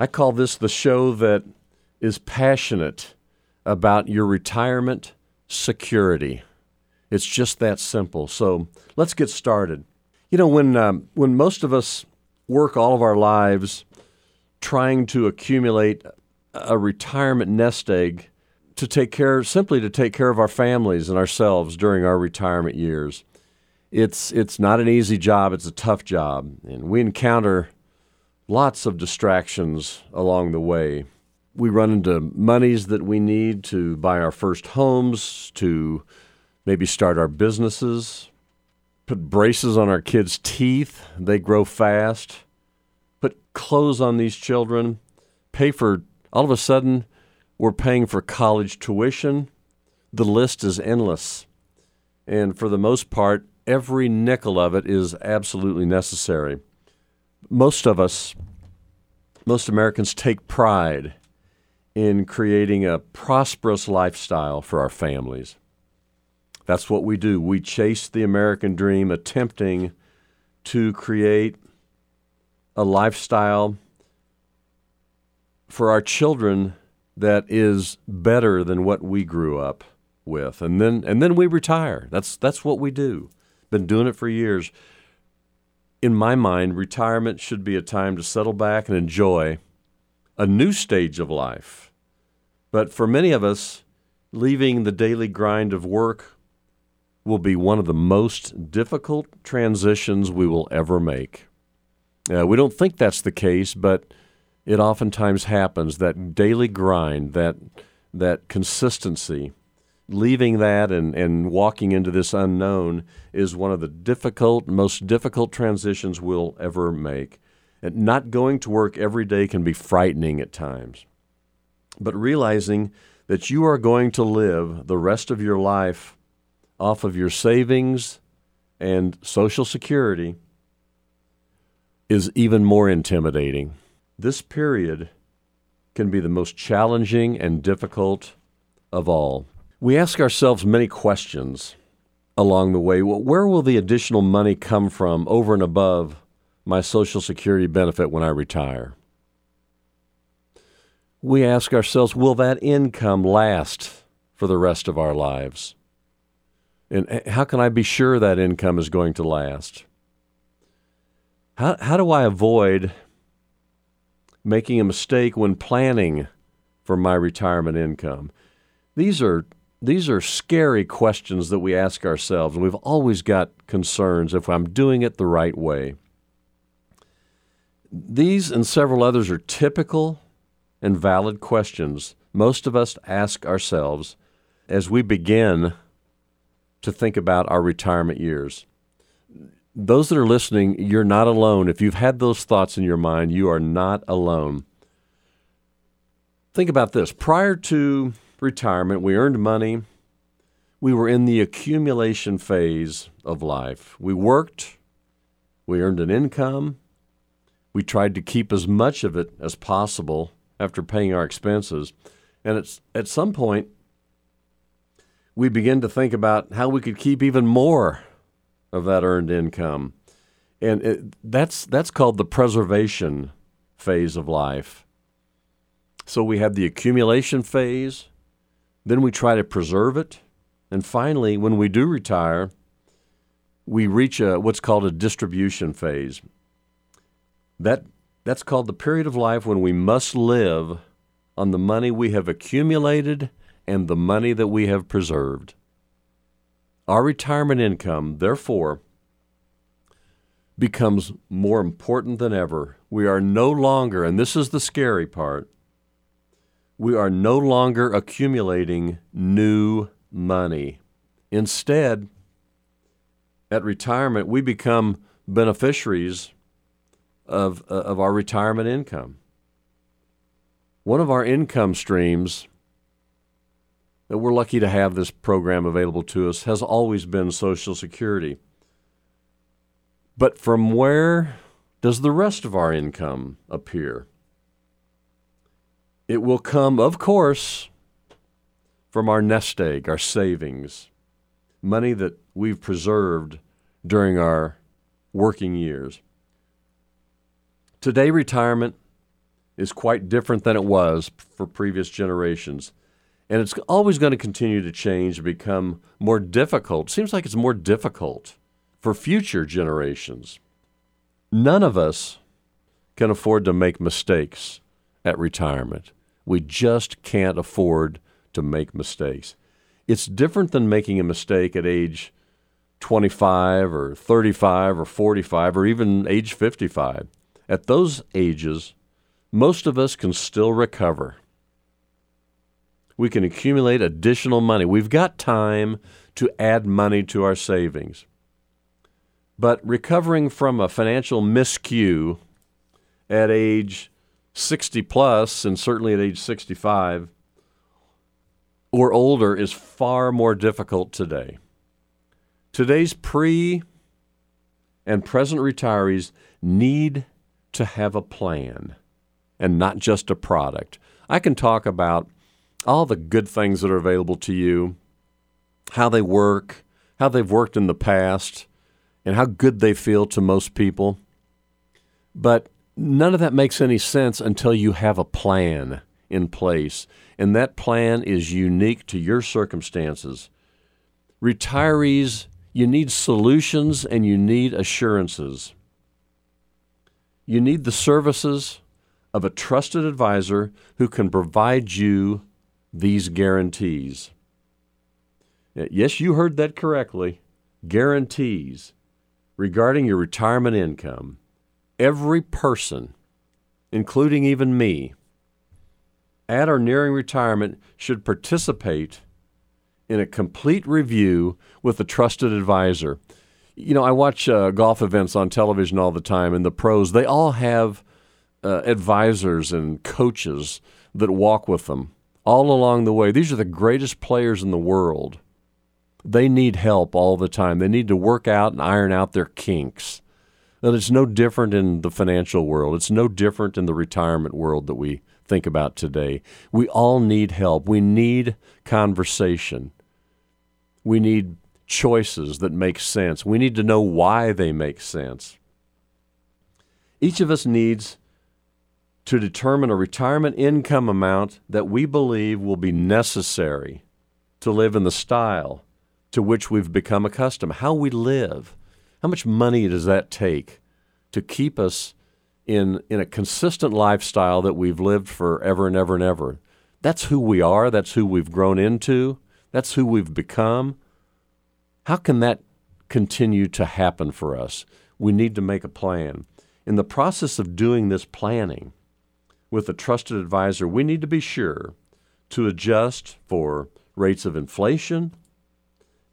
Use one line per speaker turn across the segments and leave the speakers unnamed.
I call this the show that is passionate about your retirement security. It's just that simple. So let's get started. You know, when um, when most of us work all of our lives trying to accumulate a retirement nest egg to take care, simply to take care of our families and ourselves during our retirement years, it's it's not an easy job. It's a tough job, and we encounter lots of distractions along the way. We run into monies that we need to buy our first homes, to maybe start our businesses, put braces on our kids' teeth, they grow fast, put clothes on these children, pay for, all of a sudden, we're paying for college tuition. The list is endless. And for the most part, every nickel of it is absolutely necessary most of us, most Americans, take pride in creating a prosperous lifestyle for our families. That's what we do. We chase the American dream, attempting to create a lifestyle for our children that is better than what we grew up with. And then and then we retire. That's that's what we do. Been doing it for years in my mind, retirement should be a time to settle back and enjoy a new stage of life. But for many of us, leaving the daily grind of work will be one of the most difficult transitions we will ever make. Uh, we don't think that's the case, but it oftentimes happens that daily grind, that, that consistency leaving that and, and walking into this unknown is one of the difficult, most difficult transitions we'll ever make. And not going to work every day can be frightening at times. But realizing that you are going to live the rest of your life off of your savings and Social Security is even more intimidating. This period can be the most challenging and difficult of all. We ask ourselves many questions along the way. Where will the additional money come from over and above my Social Security benefit when I retire? We ask ourselves, will that income last for the rest of our lives? And eh, how can I be sure that income is going to last? How, how do I avoid making a mistake when planning for my retirement income? These are these are scary questions that we ask ourselves, and we've always got concerns if I'm doing it the right way. These and several others are typical and valid questions most of us ask ourselves as we begin to think about our retirement years. Those that are listening, you're not alone. If you've had those thoughts in your mind, you are not alone. Think about this. Prior to retirement, we earned money. We were in the accumulation phase of life. We worked, we earned an income, we tried to keep as much of it as possible after paying our expenses. And it's, at some point, we begin to think about how we could keep even more of that earned income. And it, that's, that's called the preservation phase of life. So we have the accumulation phase, then we try to preserve it. And finally, when we do retire, we reach a, what's called a distribution phase. That, that's called the period of life when we must live on the money we have accumulated and the money that we have preserved. Our retirement income, therefore, becomes more important than ever. We are no longer, and this is the scary part, we are no longer accumulating new money. Instead, at retirement, we become beneficiaries of, uh, of our retirement income. One of our income streams that we're lucky to have this program available to us has always been Social Security. But from where does the rest of our income appear? It will come, of course, from our nest egg, our savings, money that we've preserved during our working years. Today, retirement is quite different than it was for previous generations. And it's always going to continue to change and become more difficult. Seems like it's more difficult for future generations. None of us can afford to make mistakes at retirement. We just can't afford to make mistakes. It's different than making a mistake at age 25 or 35 or 45 or even age 55. At those ages, most of us can still recover. We can accumulate additional money. We've got time to add money to our savings. But recovering from a financial miscue at age 60 plus, and certainly at age 65 or older, is far more difficult today. Today's pre and present retirees need to have a plan and not just a product. I can talk about all the good things that are available to you, how they work, how they've worked in the past, and how good they feel to most people. But none of that makes any sense until you have a plan in place, and that plan is unique to your circumstances. Retirees, you need solutions and you need assurances. You need the services of a trusted advisor who can provide you these guarantees. Yes, you heard that correctly. Guarantees regarding your retirement income. Every person, including even me, at or nearing retirement should participate in a complete review with a trusted advisor. You know, I watch uh, golf events on television all the time, and the pros, they all have uh, advisors and coaches that walk with them all along the way. These are the greatest players in the world. They need help all the time. They need to work out and iron out their kinks. And it's no different in the financial world. It's no different in the retirement world that we think about today. We all need help. We need conversation. We need choices that make sense. We need to know why they make sense. Each of us needs to determine a retirement income amount that we believe will be necessary to live in the style to which we've become accustomed. How we live. How much money does that take to keep us in, in a consistent lifestyle that we've lived forever and ever and ever? That's who we are. That's who we've grown into. That's who we've become. How can that continue to happen for us? We need to make a plan. In the process of doing this planning, with a trusted advisor, we need to be sure to adjust for rates of inflation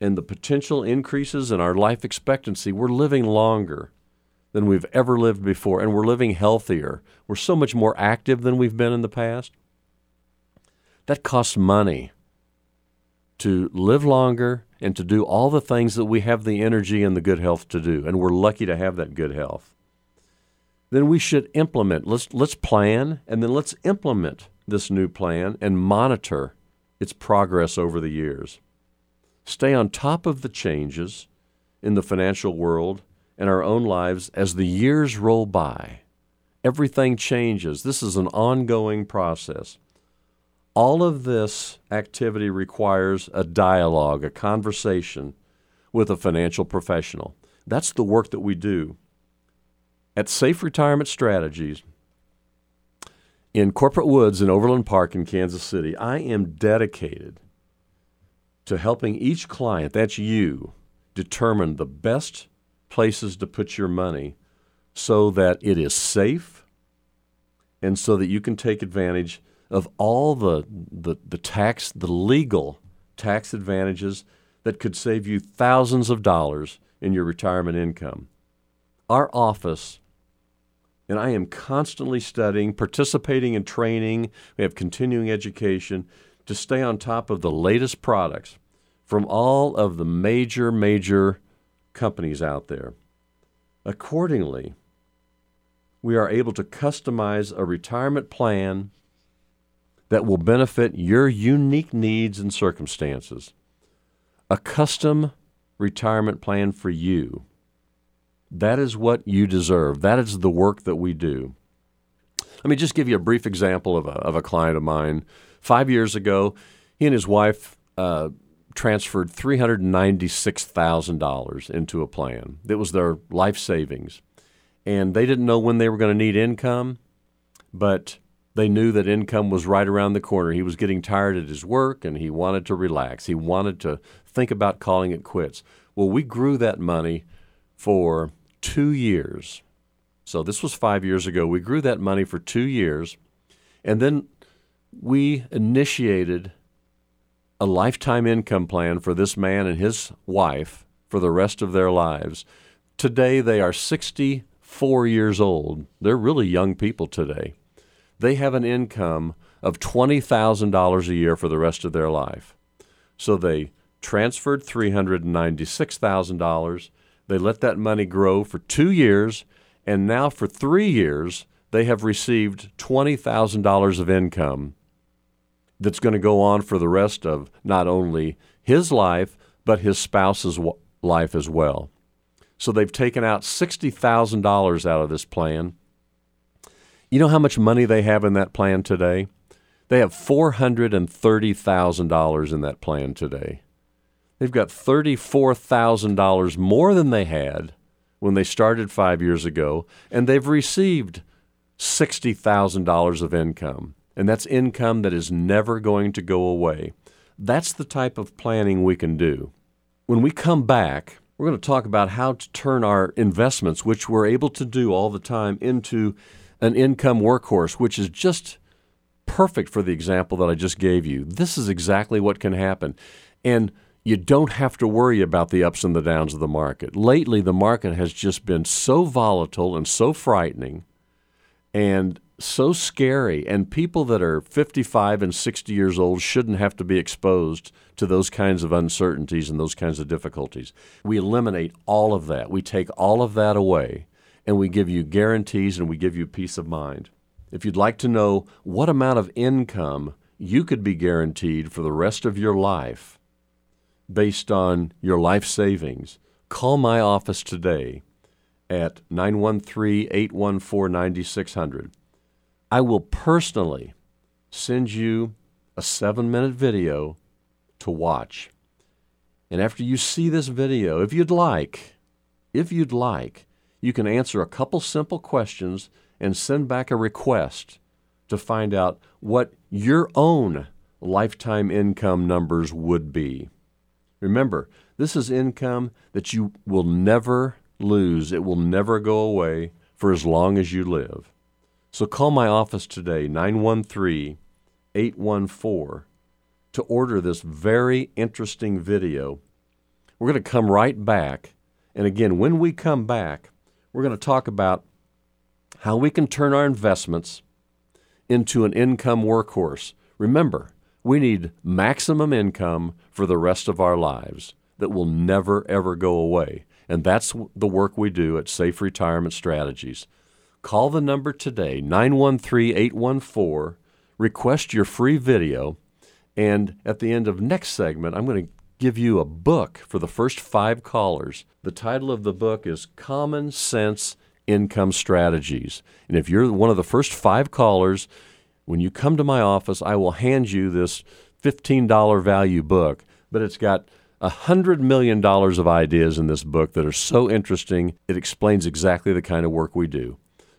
and the potential increases in our life expectancy. We're living longer than we've ever lived before, and we're living healthier. We're so much more active than we've been in the past. That costs money to live longer and to do all the things that we have the energy and the good health to do, and we're lucky to have that good health then we should implement. Let's, let's plan and then let's implement this new plan and monitor its progress over the years. Stay on top of the changes in the financial world and our own lives as the years roll by. Everything changes. This is an ongoing process. All of this activity requires a dialogue, a conversation with a financial professional. That's the work that we do at Safe Retirement Strategies in Corporate Woods in Overland Park in Kansas City, I am dedicated to helping each client, that's you, determine the best places to put your money so that it is safe and so that you can take advantage of all the, the, the tax, the legal tax advantages that could save you thousands of dollars in your retirement income. Our office and I am constantly studying, participating in training. We have continuing education to stay on top of the latest products from all of the major, major companies out there. Accordingly, we are able to customize a retirement plan that will benefit your unique needs and circumstances. A custom retirement plan for you that is what you deserve. That is the work that we do. Let me just give you a brief example of a, of a client of mine. Five years ago, he and his wife uh, transferred $396,000 into a plan. It was their life savings. And they didn't know when they were going to need income, but they knew that income was right around the corner. He was getting tired at his work and he wanted to relax. He wanted to think about calling it quits. Well, we grew that money for two years. So this was five years ago. We grew that money for two years. And then we initiated a lifetime income plan for this man and his wife for the rest of their lives. Today, they are 64 years old. They're really young people today. They have an income of $20,000 a year for the rest of their life. So they transferred $396,000. They let that money grow for two years, and now for three years, they have received $20,000 of income that's going to go on for the rest of not only his life, but his spouse's life as well. So they've taken out $60,000 out of this plan. You know how much money they have in that plan today? They have $430,000 in that plan today. They've got $34,000 more than they had when they started five years ago, and they've received $60,000 of income and that's income that is never going to go away. That's the type of planning we can do. When we come back, we're going to talk about how to turn our investments, which we're able to do all the time, into an income workhorse, which is just perfect for the example that I just gave you. This is exactly what can happen. And you don't have to worry about the ups and the downs of the market. Lately, the market has just been so volatile and so frightening. And so scary, and people that are 55 and 60 years old shouldn't have to be exposed to those kinds of uncertainties and those kinds of difficulties. We eliminate all of that. We take all of that away, and we give you guarantees and we give you peace of mind. If you'd like to know what amount of income you could be guaranteed for the rest of your life based on your life savings, call my office today at 913 814 9600. I will personally send you a seven minute video to watch. And after you see this video, if you'd like, if you'd like, you can answer a couple simple questions and send back a request to find out what your own lifetime income numbers would be. Remember, this is income that you will never lose, it will never go away for as long as you live. So call my office today, 913 814, to order this very interesting video. We're going to come right back. And again, when we come back, we're going to talk about how we can turn our investments into an income workhorse. Remember, we need maximum income for the rest of our lives that will never, ever go away. And that's the work we do at Safe Retirement Strategies. Call the number today, 913 814. Request your free video. And at the end of next segment, I'm going to give you a book for the first five callers. The title of the book is Common Sense Income Strategies. And if you're one of the first five callers, when you come to my office, I will hand you this $15 value book, but it's got a $100 million of ideas in this book that are so interesting, it explains exactly the kind of work we do.